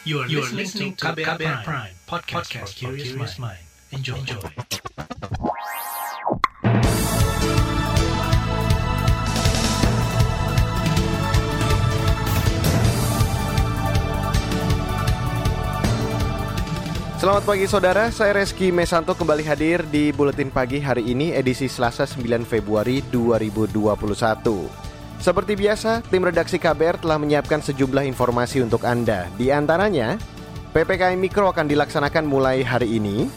You are, you are listening to KBR, KBR Prime, Prime podcast, podcast for curious mind. Enjoy. Enjoy. Selamat pagi saudara, saya Reski Mesanto kembali hadir di Buletin Pagi hari ini edisi Selasa 9 Februari 2021. Seperti biasa, tim redaksi KBR telah menyiapkan sejumlah informasi untuk Anda. Di antaranya, PPKM Mikro akan dilaksanakan mulai hari ini.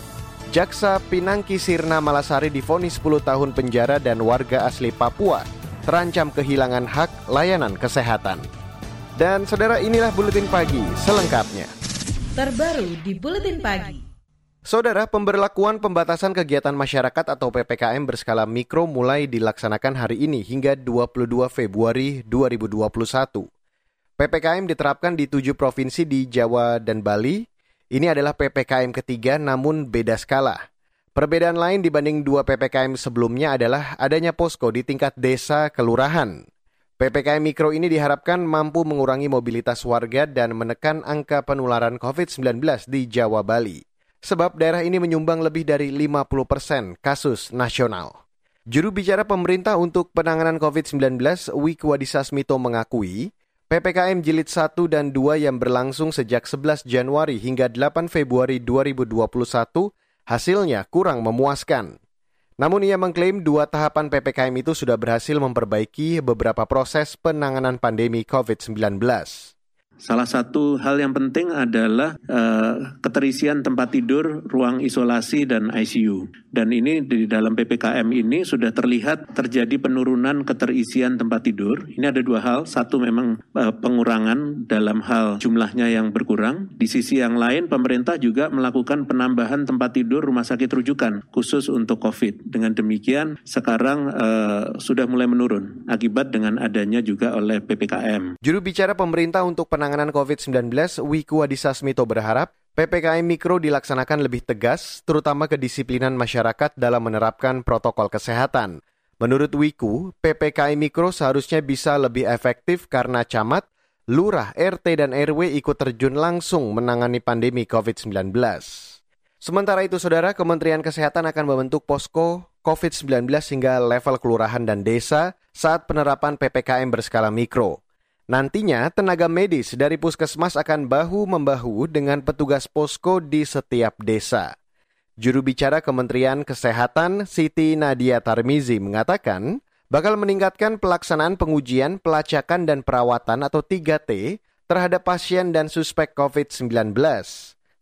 Jaksa Pinangki Sirna Malasari difonis 10 tahun penjara dan warga asli Papua terancam kehilangan hak layanan kesehatan. Dan saudara inilah Buletin Pagi selengkapnya terbaru di Buletin Pagi. Saudara, pemberlakuan pembatasan kegiatan masyarakat atau PPKM berskala mikro mulai dilaksanakan hari ini hingga 22 Februari 2021. PPKM diterapkan di tujuh provinsi di Jawa dan Bali. Ini adalah PPKM ketiga namun beda skala. Perbedaan lain dibanding dua PPKM sebelumnya adalah adanya posko di tingkat desa kelurahan. PPKM Mikro ini diharapkan mampu mengurangi mobilitas warga dan menekan angka penularan COVID-19 di Jawa Bali. Sebab daerah ini menyumbang lebih dari 50 persen kasus nasional. Juru bicara pemerintah untuk penanganan COVID-19, Wiku Adhisa Smito mengakui, PPKM Jilid 1 dan 2 yang berlangsung sejak 11 Januari hingga 8 Februari 2021 hasilnya kurang memuaskan. Namun ia mengklaim dua tahapan PPKM itu sudah berhasil memperbaiki beberapa proses penanganan pandemi COVID-19. Salah satu hal yang penting adalah uh, keterisian tempat tidur, ruang isolasi dan ICU. Dan ini di dalam PPKM ini sudah terlihat terjadi penurunan keterisian tempat tidur. Ini ada dua hal. Satu memang uh, pengurangan dalam hal jumlahnya yang berkurang. Di sisi yang lain pemerintah juga melakukan penambahan tempat tidur rumah sakit rujukan khusus untuk COVID. Dengan demikian sekarang uh, sudah mulai menurun akibat dengan adanya juga oleh PPKM. Juru bicara pemerintah untuk penanganan penanganan COVID-19, Wiku Adhisa Smito berharap PPKM Mikro dilaksanakan lebih tegas, terutama kedisiplinan masyarakat dalam menerapkan protokol kesehatan. Menurut Wiku, PPKM Mikro seharusnya bisa lebih efektif karena camat, lurah, RT, dan RW ikut terjun langsung menangani pandemi COVID-19. Sementara itu, Saudara, Kementerian Kesehatan akan membentuk posko COVID-19 hingga level kelurahan dan desa saat penerapan PPKM berskala mikro. Nantinya, tenaga medis dari puskesmas akan bahu-membahu dengan petugas posko di setiap desa. Juru bicara Kementerian Kesehatan Siti Nadia Tarmizi mengatakan, bakal meningkatkan pelaksanaan pengujian, pelacakan, dan perawatan atau 3T terhadap pasien dan suspek COVID-19.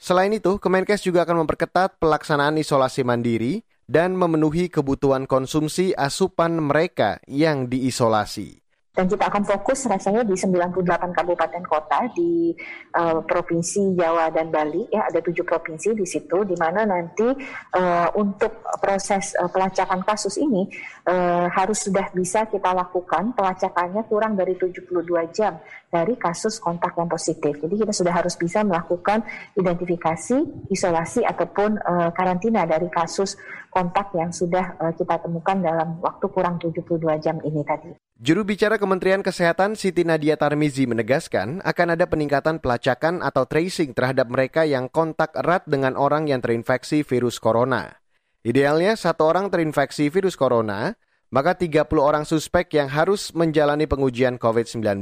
Selain itu, Kemenkes juga akan memperketat pelaksanaan isolasi mandiri dan memenuhi kebutuhan konsumsi asupan mereka yang diisolasi. Dan kita akan fokus rasanya di 98 kabupaten kota di uh, provinsi Jawa dan Bali ya ada tujuh provinsi di situ di mana nanti uh, untuk proses uh, pelacakan kasus ini uh, harus sudah bisa kita lakukan pelacakannya kurang dari 72 jam dari kasus kontak yang positif. Jadi kita sudah harus bisa melakukan identifikasi, isolasi ataupun uh, karantina dari kasus kontak yang sudah uh, kita temukan dalam waktu kurang 72 jam ini tadi. Juru bicara Kementerian Kesehatan Siti Nadia Tarmizi menegaskan akan ada peningkatan pelacakan atau tracing terhadap mereka yang kontak erat dengan orang yang terinfeksi virus corona. Idealnya satu orang terinfeksi virus corona, maka 30 orang suspek yang harus menjalani pengujian COVID-19.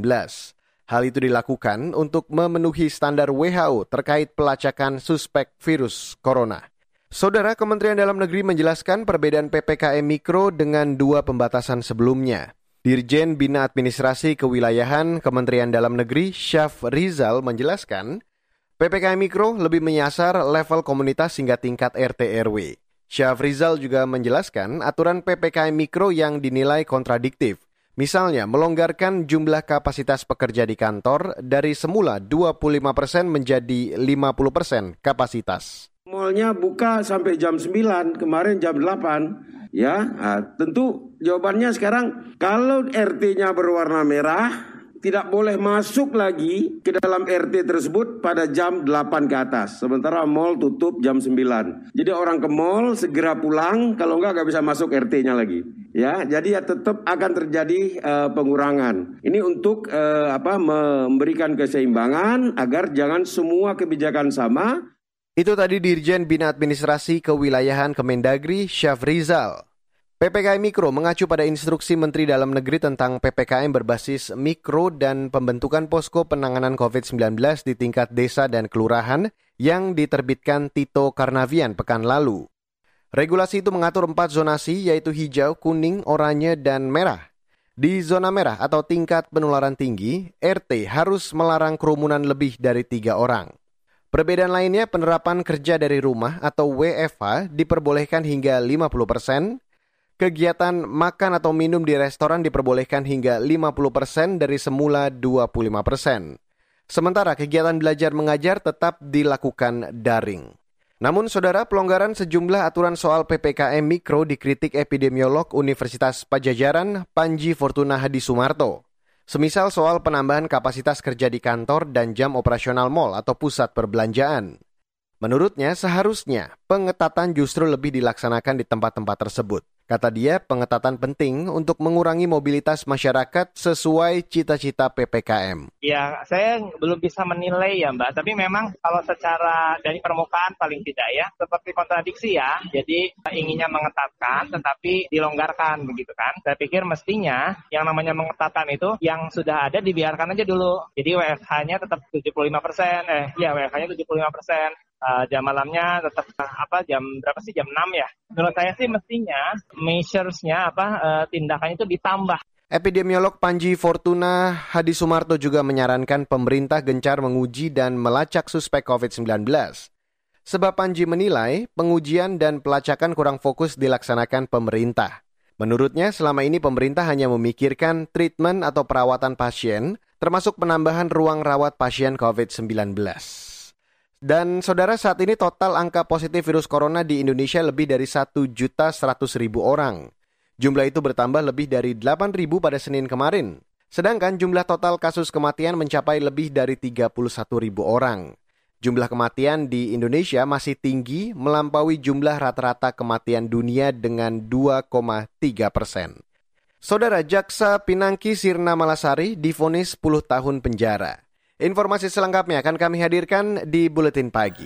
Hal itu dilakukan untuk memenuhi standar WHO terkait pelacakan suspek virus corona. Saudara Kementerian Dalam Negeri menjelaskan perbedaan PPKM Mikro dengan dua pembatasan sebelumnya. Dirjen Bina Administrasi Kewilayahan Kementerian Dalam Negeri Syaf Rizal menjelaskan, PPKM Mikro lebih menyasar level komunitas hingga tingkat RT RW. Syaf Rizal juga menjelaskan aturan PPKM Mikro yang dinilai kontradiktif. Misalnya, melonggarkan jumlah kapasitas pekerja di kantor dari semula 25% persen menjadi 50% persen kapasitas. Malnya buka sampai jam 9, kemarin jam 8 Ya, nah, tentu jawabannya sekarang kalau RT-nya berwarna merah, tidak boleh masuk lagi ke dalam RT tersebut pada jam 8 ke atas. Sementara mall tutup jam 9. Jadi orang ke mall segera pulang, kalau enggak nggak bisa masuk RT-nya lagi. Ya, jadi ya tetap akan terjadi uh, pengurangan. Ini untuk uh, apa memberikan keseimbangan agar jangan semua kebijakan sama. Itu tadi Dirjen Bina Administrasi Kewilayahan Kemendagri Syafrizal. PPKM Mikro mengacu pada instruksi Menteri Dalam Negeri tentang PPKM berbasis mikro dan pembentukan posko penanganan COVID-19 di tingkat desa dan kelurahan yang diterbitkan Tito Karnavian pekan lalu. Regulasi itu mengatur empat zonasi yaitu hijau, kuning, oranye, dan merah. Di zona merah atau tingkat penularan tinggi, RT harus melarang kerumunan lebih dari tiga orang. Perbedaan lainnya penerapan kerja dari rumah atau WFH diperbolehkan hingga 50 persen, Kegiatan makan atau minum di restoran diperbolehkan hingga 50% dari semula 25%. Sementara kegiatan belajar mengajar tetap dilakukan daring. Namun saudara pelonggaran sejumlah aturan soal PPKM Mikro dikritik epidemiolog Universitas Pajajaran Panji Fortuna Hadi Sumarto. Semisal soal penambahan kapasitas kerja di kantor dan jam operasional mal atau pusat perbelanjaan. Menurutnya seharusnya pengetatan justru lebih dilaksanakan di tempat-tempat tersebut. Kata dia, pengetatan penting untuk mengurangi mobilitas masyarakat sesuai cita-cita PPKM. Ya, saya belum bisa menilai ya Mbak, tapi memang kalau secara dari permukaan paling tidak ya, seperti kontradiksi ya. Jadi inginnya mengetatkan tetapi dilonggarkan begitu kan. Saya pikir mestinya yang namanya mengetatkan itu yang sudah ada dibiarkan aja dulu. Jadi WFH-nya tetap 75 persen, eh ya WFH-nya 75 persen uh, jam malamnya tetap apa jam berapa sih jam 6 ya. Menurut saya sih mestinya measures-nya apa uh, tindakannya itu ditambah. Epidemiolog Panji Fortuna Hadi Sumarto juga menyarankan pemerintah gencar menguji dan melacak suspek COVID-19. Sebab Panji menilai pengujian dan pelacakan kurang fokus dilaksanakan pemerintah. Menurutnya selama ini pemerintah hanya memikirkan treatment atau perawatan pasien, termasuk penambahan ruang rawat pasien COVID-19. Dan saudara saat ini total angka positif virus corona di Indonesia lebih dari 1 juta 100 ribu orang. Jumlah itu bertambah lebih dari 8 ribu pada Senin kemarin. Sedangkan jumlah total kasus kematian mencapai lebih dari 31 ribu orang. Jumlah kematian di Indonesia masih tinggi melampaui jumlah rata-rata kematian dunia dengan 2,3 persen. Saudara Jaksa Pinangki Sirna Malasari difonis 10 tahun penjara. Informasi selengkapnya akan kami hadirkan di Buletin Pagi.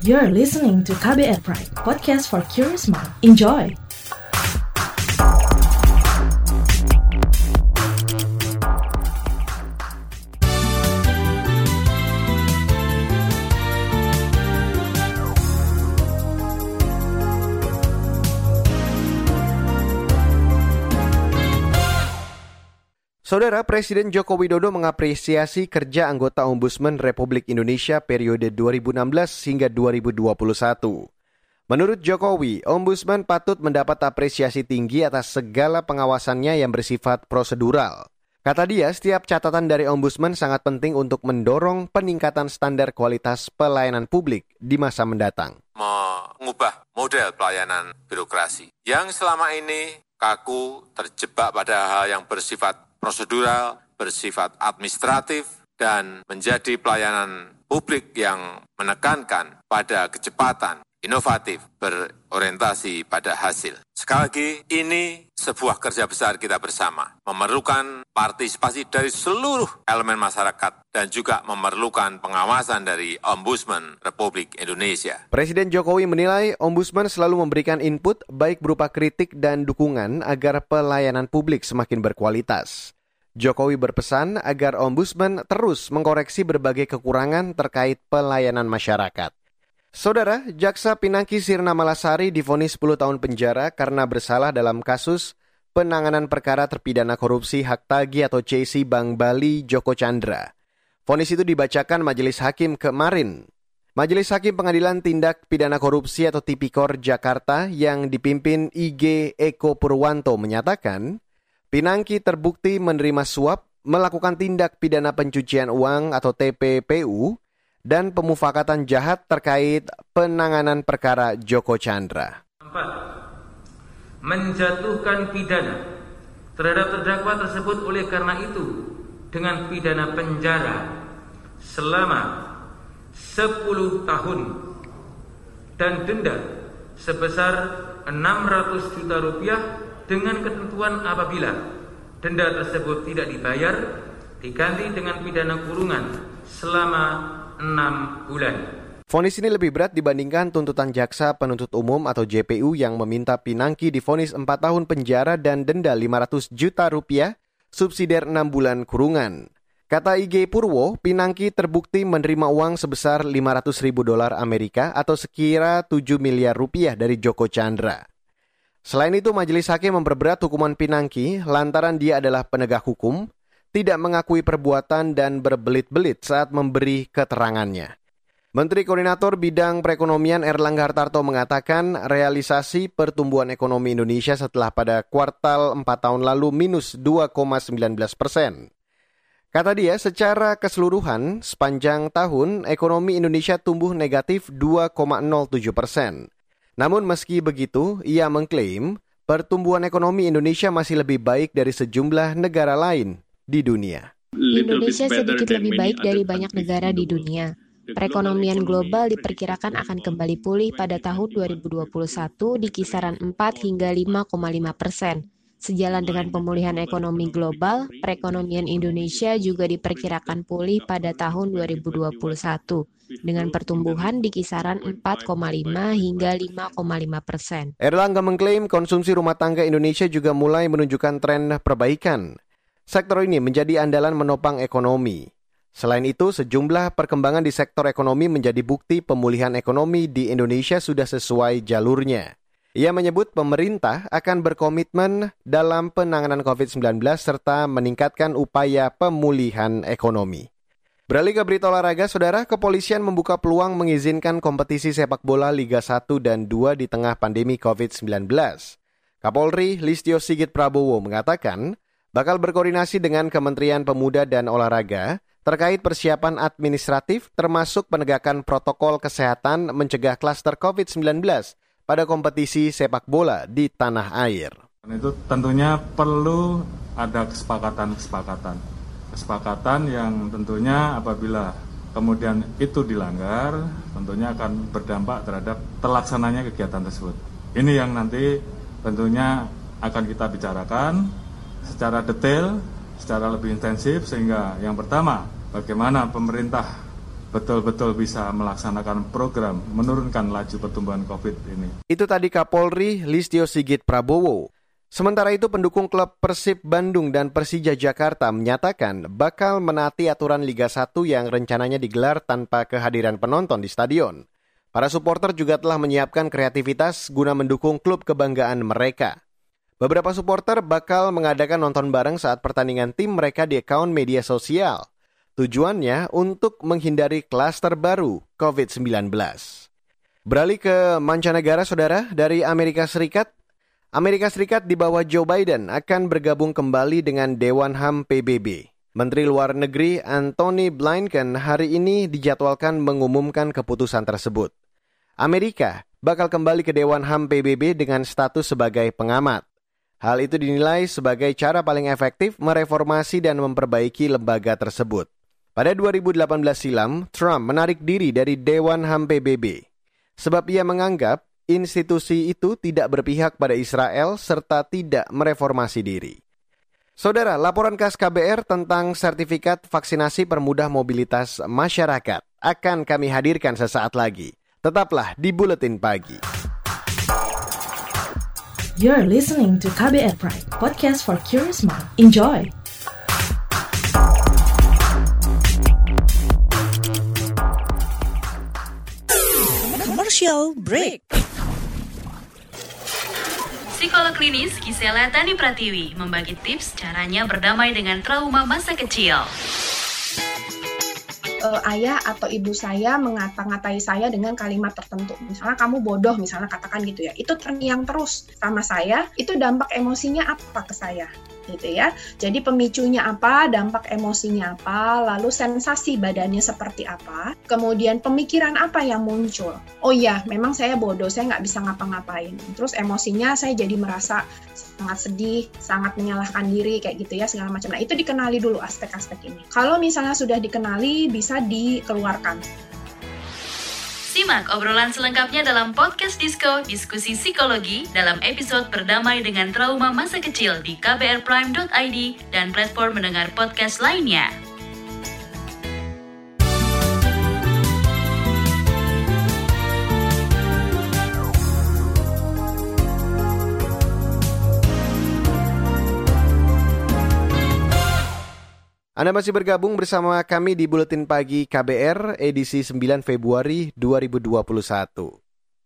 You're listening to KBR Pride, podcast for curious mind. Enjoy! Saudara Presiden Joko Widodo mengapresiasi kerja anggota Ombudsman Republik Indonesia periode 2016 hingga 2021. Menurut Jokowi, Ombudsman patut mendapat apresiasi tinggi atas segala pengawasannya yang bersifat prosedural. Kata dia, setiap catatan dari Ombudsman sangat penting untuk mendorong peningkatan standar kualitas pelayanan publik di masa mendatang. Mengubah model pelayanan birokrasi yang selama ini kaku terjebak pada hal yang bersifat prosedural, bersifat administratif, dan menjadi pelayanan publik yang menekankan pada kecepatan, inovatif, berorientasi pada hasil. Sekali lagi, ini sebuah kerja besar kita bersama, memerlukan partisipasi dari seluruh elemen masyarakat dan juga memerlukan pengawasan dari Ombudsman Republik Indonesia. Presiden Jokowi menilai Ombudsman selalu memberikan input baik berupa kritik dan dukungan agar pelayanan publik semakin berkualitas. Jokowi berpesan agar Ombudsman terus mengkoreksi berbagai kekurangan terkait pelayanan masyarakat. Saudara, Jaksa Pinangki Sirna Malasari difonis 10 tahun penjara karena bersalah dalam kasus penanganan perkara terpidana korupsi hak tagi atau CC Bank Bali Joko Chandra. Fonis itu dibacakan Majelis Hakim kemarin. Majelis Hakim Pengadilan Tindak Pidana Korupsi atau Tipikor Jakarta yang dipimpin IG Eko Purwanto menyatakan, Pinangki terbukti menerima suap, melakukan tindak pidana pencucian uang atau TPPU, dan pemufakatan jahat terkait penanganan perkara Joko Chandra. 4. Menjatuhkan pidana terhadap terdakwa tersebut oleh karena itu dengan pidana penjara selama 10 tahun dan denda sebesar 600 juta rupiah dengan ketentuan apabila denda tersebut tidak dibayar diganti dengan pidana kurungan selama 6 bulan. Fonis ini lebih berat dibandingkan tuntutan jaksa penuntut umum atau JPU yang meminta Pinangki difonis 4 tahun penjara dan denda 500 juta rupiah, subsidiar 6 bulan kurungan. Kata IG Purwo, Pinangki terbukti menerima uang sebesar 500 ribu dolar Amerika atau sekira 7 miliar rupiah dari Joko Chandra. Selain itu, majelis hakim memperberat hukuman Pinangki lantaran dia adalah penegak hukum, tidak mengakui perbuatan dan berbelit-belit saat memberi keterangannya. Menteri Koordinator Bidang Perekonomian Erlangga Hartarto mengatakan realisasi pertumbuhan ekonomi Indonesia setelah pada kuartal 4 tahun lalu minus 2,19 persen. Kata dia, secara keseluruhan sepanjang tahun ekonomi Indonesia tumbuh negatif 2,07 persen. Namun meski begitu, ia mengklaim pertumbuhan ekonomi Indonesia masih lebih baik dari sejumlah negara lain di dunia. Indonesia sedikit lebih baik dari banyak negara di dunia. Perekonomian global diperkirakan akan kembali pulih pada tahun 2021 di kisaran 4 hingga 5,5 persen Sejalan dengan pemulihan ekonomi global, perekonomian Indonesia juga diperkirakan pulih pada tahun 2021 dengan pertumbuhan di kisaran 4,5 hingga 5,5 persen. Erlangga mengklaim konsumsi rumah tangga Indonesia juga mulai menunjukkan tren perbaikan. Sektor ini menjadi andalan menopang ekonomi. Selain itu, sejumlah perkembangan di sektor ekonomi menjadi bukti pemulihan ekonomi di Indonesia sudah sesuai jalurnya. Ia menyebut pemerintah akan berkomitmen dalam penanganan COVID-19 serta meningkatkan upaya pemulihan ekonomi. Beralih ke berita olahraga, saudara, kepolisian membuka peluang mengizinkan kompetisi sepak bola Liga 1 dan 2 di tengah pandemi COVID-19. Kapolri Listio Sigit Prabowo mengatakan bakal berkoordinasi dengan Kementerian Pemuda dan Olahraga terkait persiapan administratif termasuk penegakan protokol kesehatan mencegah klaster COVID-19 pada kompetisi sepak bola di tanah air. Itu tentunya perlu ada kesepakatan-kesepakatan. Kesepakatan yang tentunya apabila kemudian itu dilanggar, tentunya akan berdampak terhadap terlaksananya kegiatan tersebut. Ini yang nanti tentunya akan kita bicarakan secara detail, secara lebih intensif, sehingga yang pertama, bagaimana pemerintah betul-betul bisa melaksanakan program menurunkan laju pertumbuhan COVID ini. Itu tadi Kapolri Listio Sigit Prabowo. Sementara itu pendukung klub Persib Bandung dan Persija Jakarta menyatakan bakal menaati aturan Liga 1 yang rencananya digelar tanpa kehadiran penonton di stadion. Para supporter juga telah menyiapkan kreativitas guna mendukung klub kebanggaan mereka. Beberapa supporter bakal mengadakan nonton bareng saat pertandingan tim mereka di akun media sosial. Tujuannya untuk menghindari klaster baru COVID-19. Beralih ke mancanegara, saudara, dari Amerika Serikat. Amerika Serikat di bawah Joe Biden akan bergabung kembali dengan Dewan HAM PBB. Menteri Luar Negeri Anthony Blinken hari ini dijadwalkan mengumumkan keputusan tersebut. Amerika bakal kembali ke Dewan HAM PBB dengan status sebagai pengamat. Hal itu dinilai sebagai cara paling efektif mereformasi dan memperbaiki lembaga tersebut. Pada 2018 silam, Trump menarik diri dari Dewan HAM PBB sebab ia menganggap institusi itu tidak berpihak pada Israel serta tidak mereformasi diri. Saudara, laporan khas KBR tentang sertifikat vaksinasi permudah mobilitas masyarakat akan kami hadirkan sesaat lagi. Tetaplah di Buletin Pagi. You're listening to KBR Pride, podcast for curious mind. Enjoy! Commercial break. Psikolog klinis Gisela Tani Pratiwi membagi tips caranya berdamai dengan trauma masa kecil. Uh, ayah atau ibu saya mengata-ngatai saya dengan kalimat tertentu. Misalnya kamu bodoh, misalnya katakan gitu ya. Itu terngiang terus sama saya, itu dampak emosinya apa ke saya? Gitu ya. Jadi pemicunya apa, dampak emosinya apa, lalu sensasi badannya seperti apa, kemudian pemikiran apa yang muncul. Oh iya, memang saya bodoh, saya nggak bisa ngapa-ngapain. Terus emosinya saya jadi merasa sangat sedih, sangat menyalahkan diri kayak gitu ya segala macam. Nah itu dikenali dulu aspek-aspek ini. Kalau misalnya sudah dikenali bisa dikeluarkan. Simak obrolan selengkapnya dalam podcast Disko Diskusi Psikologi dalam episode Berdamai dengan Trauma Masa Kecil di kbrprime.id dan platform mendengar podcast lainnya. Anda masih bergabung bersama kami di Buletin Pagi KBR edisi 9 Februari 2021.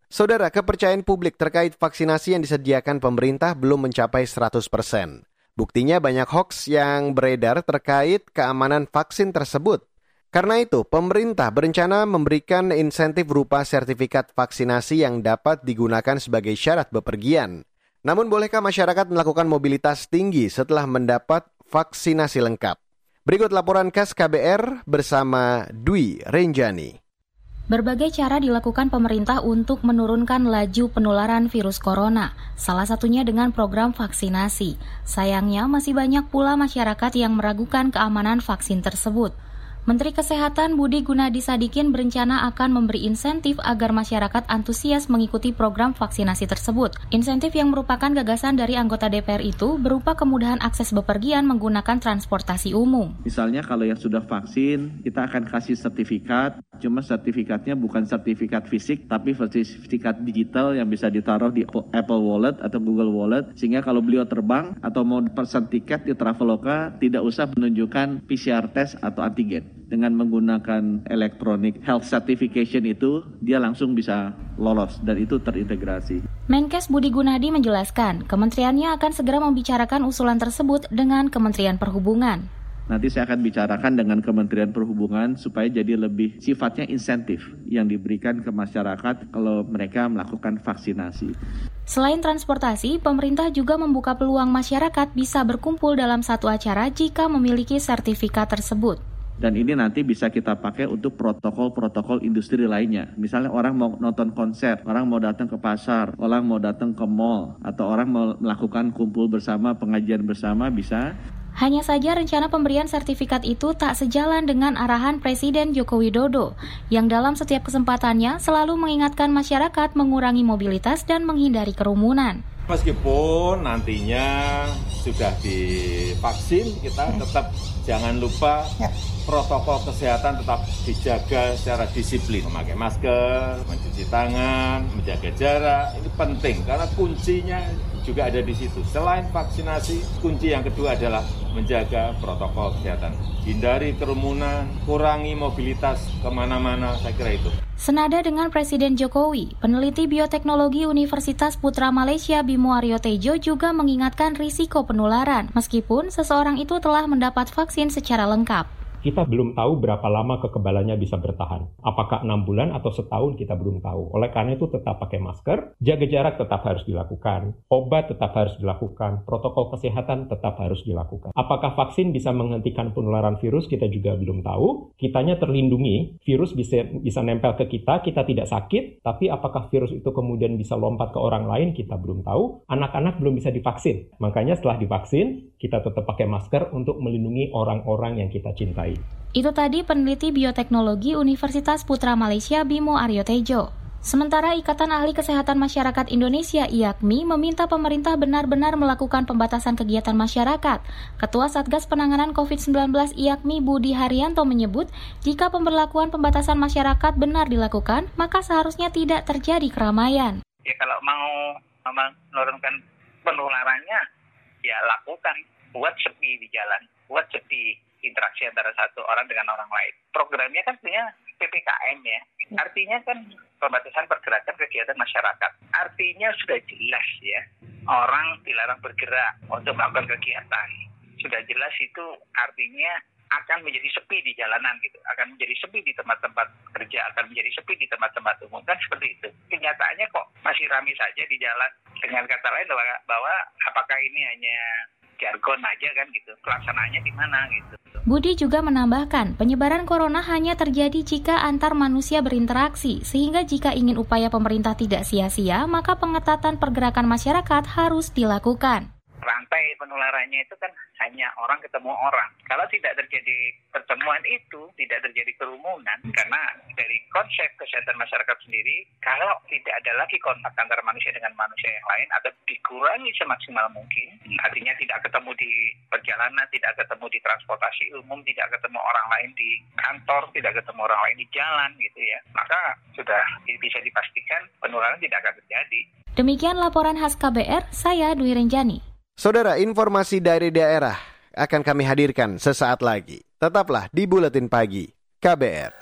Saudara, kepercayaan publik terkait vaksinasi yang disediakan pemerintah belum mencapai 100 persen. Buktinya banyak hoax yang beredar terkait keamanan vaksin tersebut. Karena itu, pemerintah berencana memberikan insentif berupa sertifikat vaksinasi yang dapat digunakan sebagai syarat bepergian. Namun, bolehkah masyarakat melakukan mobilitas tinggi setelah mendapat vaksinasi lengkap? Berikut laporan khas KBR bersama Dwi Renjani. Berbagai cara dilakukan pemerintah untuk menurunkan laju penularan virus corona, salah satunya dengan program vaksinasi. Sayangnya masih banyak pula masyarakat yang meragukan keamanan vaksin tersebut. Menteri Kesehatan Budi Gunadi Sadikin berencana akan memberi insentif agar masyarakat antusias mengikuti program vaksinasi tersebut. Insentif yang merupakan gagasan dari anggota DPR itu berupa kemudahan akses bepergian menggunakan transportasi umum. Misalnya kalau yang sudah vaksin, kita akan kasih sertifikat, cuma sertifikatnya bukan sertifikat fisik, tapi sertifikat digital yang bisa ditaruh di Apple Wallet atau Google Wallet, sehingga kalau beliau terbang atau mau pesan tiket di Traveloka, tidak usah menunjukkan PCR test atau antigen dengan menggunakan electronic health certification itu dia langsung bisa lolos dan itu terintegrasi. Menkes Budi Gunadi menjelaskan, kementeriannya akan segera membicarakan usulan tersebut dengan Kementerian Perhubungan. Nanti saya akan bicarakan dengan Kementerian Perhubungan supaya jadi lebih sifatnya insentif yang diberikan ke masyarakat kalau mereka melakukan vaksinasi. Selain transportasi, pemerintah juga membuka peluang masyarakat bisa berkumpul dalam satu acara jika memiliki sertifikat tersebut. Dan ini nanti bisa kita pakai untuk protokol-protokol industri lainnya. Misalnya orang mau nonton konser, orang mau datang ke pasar, orang mau datang ke mall, atau orang mau melakukan kumpul bersama, pengajian bersama bisa. Hanya saja rencana pemberian sertifikat itu tak sejalan dengan arahan Presiden Joko Widodo, yang dalam setiap kesempatannya selalu mengingatkan masyarakat mengurangi mobilitas dan menghindari kerumunan. Meskipun nantinya sudah divaksin, kita tetap jangan lupa protokol kesehatan tetap dijaga secara disiplin. Memakai masker, mencuci tangan, menjaga jarak, ini penting karena kuncinya juga ada di situ. Selain vaksinasi, kunci yang kedua adalah menjaga protokol kesehatan. Hindari kerumunan, kurangi mobilitas ke mana-mana, saya kira itu. Senada dengan Presiden Jokowi, peneliti bioteknologi Universitas Putra Malaysia Bimo Aryo Tejo juga mengingatkan risiko penularan, meskipun seseorang itu telah mendapat vaksin secara lengkap kita belum tahu berapa lama kekebalannya bisa bertahan. Apakah enam bulan atau setahun kita belum tahu. Oleh karena itu tetap pakai masker, jaga jarak tetap harus dilakukan, obat tetap harus dilakukan, protokol kesehatan tetap harus dilakukan. Apakah vaksin bisa menghentikan penularan virus kita juga belum tahu. Kitanya terlindungi, virus bisa bisa nempel ke kita, kita tidak sakit, tapi apakah virus itu kemudian bisa lompat ke orang lain kita belum tahu. Anak-anak belum bisa divaksin. Makanya setelah divaksin, kita tetap pakai masker untuk melindungi orang-orang yang kita cintai. Itu tadi peneliti bioteknologi Universitas Putra Malaysia Bimo Aryo Tejo. Sementara Ikatan Ahli Kesehatan Masyarakat Indonesia IAKMI meminta pemerintah benar-benar melakukan pembatasan kegiatan masyarakat. Ketua Satgas Penanganan COVID-19 IAKMI Budi Haryanto menyebut, jika pemberlakuan pembatasan masyarakat benar dilakukan, maka seharusnya tidak terjadi keramaian. Ya kalau mau menurunkan penularannya, ya lakukan. Buat sepi di jalan, buat sepi interaksi antara satu orang dengan orang lain. Programnya kan sebenarnya PPKM ya. Artinya kan pembatasan pergerakan kegiatan masyarakat. Artinya sudah jelas ya, orang dilarang bergerak untuk melakukan kegiatan. Sudah jelas itu artinya akan menjadi sepi di jalanan gitu, akan menjadi sepi di tempat-tempat kerja, akan menjadi sepi di tempat-tempat umum kan seperti itu. Kenyataannya kok masih ramai saja di jalan. Dengan kata lain bahwa, bahwa apakah ini hanya jargon aja kan gitu. Pelaksanaannya di mana gitu. Budi juga menambahkan, penyebaran corona hanya terjadi jika antar manusia berinteraksi, sehingga jika ingin upaya pemerintah tidak sia-sia, maka pengetatan pergerakan masyarakat harus dilakukan rantai penularannya itu kan hanya orang ketemu orang. Kalau tidak terjadi pertemuan itu, tidak terjadi kerumunan, karena dari konsep kesehatan masyarakat sendiri, kalau tidak ada lagi kontak antara manusia dengan manusia yang lain, atau dikurangi semaksimal mungkin, artinya tidak ketemu di perjalanan, tidak ketemu di transportasi umum, tidak ketemu orang lain di kantor, tidak ketemu orang lain di jalan gitu ya, maka sudah bisa dipastikan penularan tidak akan terjadi. Demikian laporan khas KBR, saya Dwi Renjani. Saudara, informasi dari daerah akan kami hadirkan sesaat lagi. Tetaplah di Buletin Pagi KBR.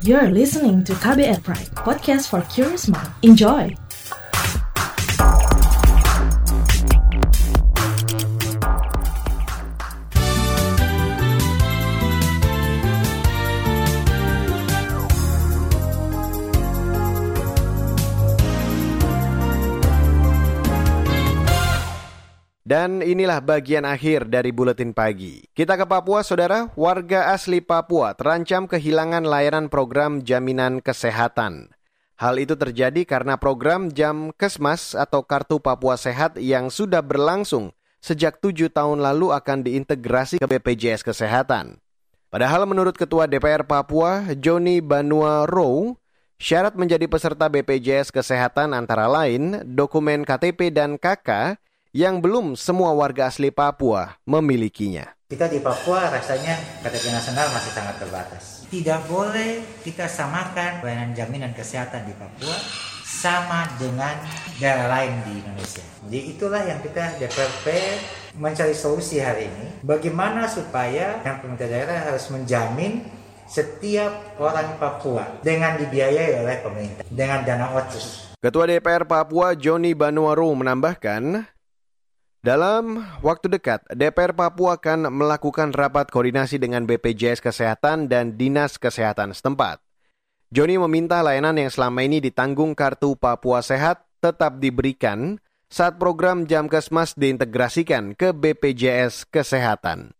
You're listening to KBR Pride, podcast for curious mind. Enjoy! Dan inilah bagian akhir dari buletin pagi. Kita ke Papua, saudara. Warga asli Papua terancam kehilangan layanan program jaminan kesehatan. Hal itu terjadi karena program Jam Kesmas atau Kartu Papua Sehat yang sudah berlangsung sejak tujuh tahun lalu akan diintegrasi ke BPJS Kesehatan. Padahal menurut Ketua DPR Papua, Joni Banua Row, syarat menjadi peserta BPJS Kesehatan antara lain dokumen KTP dan KK yang belum semua warga asli Papua memilikinya. Kita di Papua rasanya KTP nasional masih sangat terbatas. Tidak boleh kita samakan pelayanan jaminan kesehatan di Papua sama dengan daerah lain di Indonesia. Jadi itulah yang kita DPRP mencari solusi hari ini. Bagaimana supaya yang pemerintah daerah harus menjamin setiap orang Papua dengan dibiayai oleh pemerintah dengan dana otsus. Ketua DPR Papua Joni Banuaru menambahkan, dalam waktu dekat, DPR Papua akan melakukan rapat koordinasi dengan BPJS Kesehatan dan Dinas Kesehatan setempat. Joni meminta layanan yang selama ini ditanggung Kartu Papua Sehat tetap diberikan saat program Jamkesmas diintegrasikan ke BPJS Kesehatan.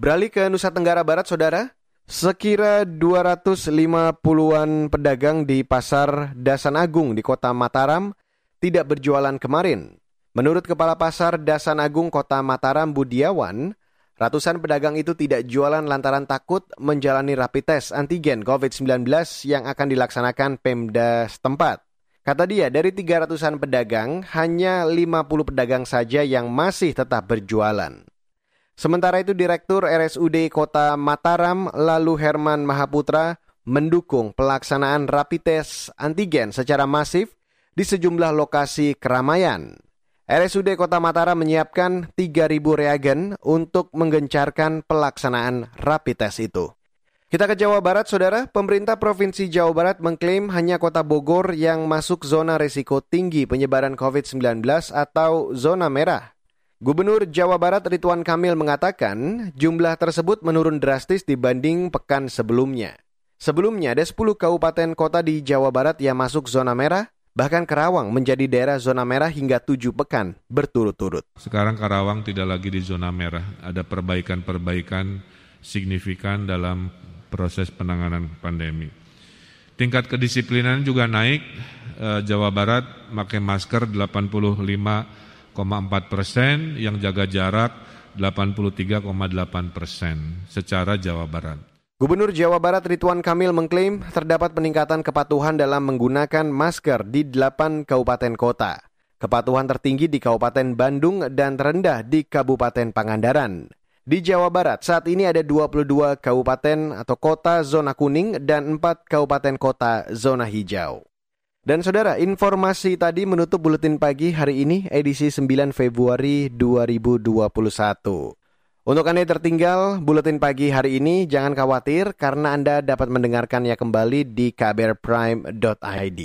Beralih ke Nusa Tenggara Barat, Saudara. Sekira 250-an pedagang di Pasar Dasan Agung di Kota Mataram tidak berjualan kemarin Menurut Kepala Pasar Dasan Agung Kota Mataram Budiawan, ratusan pedagang itu tidak jualan lantaran takut menjalani rapid test antigen COVID-19 yang akan dilaksanakan Pemda setempat. Kata dia, dari 300-an pedagang, hanya 50 pedagang saja yang masih tetap berjualan. Sementara itu Direktur RSUD Kota Mataram lalu Herman Mahaputra mendukung pelaksanaan rapid test antigen secara masif di sejumlah lokasi keramaian. RSUD Kota Mataram menyiapkan 3.000 reagen untuk menggencarkan pelaksanaan rapid test itu. Kita ke Jawa Barat, Saudara. Pemerintah Provinsi Jawa Barat mengklaim hanya kota Bogor yang masuk zona risiko tinggi penyebaran COVID-19 atau zona merah. Gubernur Jawa Barat Ridwan Kamil mengatakan jumlah tersebut menurun drastis dibanding pekan sebelumnya. Sebelumnya ada 10 kabupaten kota di Jawa Barat yang masuk zona merah, Bahkan Karawang menjadi daerah zona merah hingga tujuh pekan berturut-turut. Sekarang Karawang tidak lagi di zona merah. Ada perbaikan-perbaikan signifikan dalam proses penanganan pandemi. Tingkat kedisiplinan juga naik. Eh, Jawa Barat pakai masker 85,4 persen, yang jaga jarak 83,8 persen secara Jawa Barat. Gubernur Jawa Barat Ridwan Kamil mengklaim terdapat peningkatan kepatuhan dalam menggunakan masker di 8 kabupaten kota. Kepatuhan tertinggi di Kabupaten Bandung dan terendah di Kabupaten Pangandaran. Di Jawa Barat saat ini ada 22 kabupaten atau kota zona kuning dan 4 kabupaten kota zona hijau. Dan saudara, informasi tadi menutup buletin pagi hari ini edisi 9 Februari 2021. Untuk Anda yang tertinggal buletin pagi hari ini, jangan khawatir karena Anda dapat mendengarkannya kembali di kbrprime.id.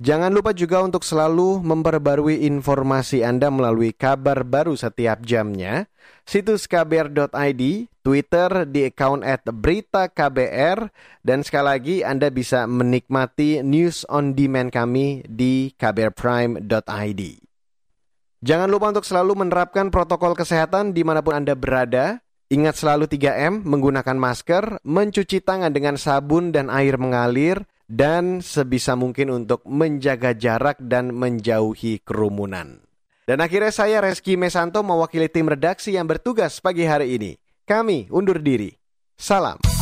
Jangan lupa juga untuk selalu memperbarui informasi Anda melalui kabar baru setiap jamnya, situs kbr.id, Twitter di account at berita KBR, dan sekali lagi Anda bisa menikmati news on demand kami di kbrprime.id. Jangan lupa untuk selalu menerapkan protokol kesehatan di mana pun Anda berada. Ingat selalu 3M, menggunakan masker, mencuci tangan dengan sabun dan air mengalir, dan sebisa mungkin untuk menjaga jarak dan menjauhi kerumunan. Dan akhirnya saya Reski Mesanto mewakili tim redaksi yang bertugas pagi hari ini. Kami undur diri. Salam.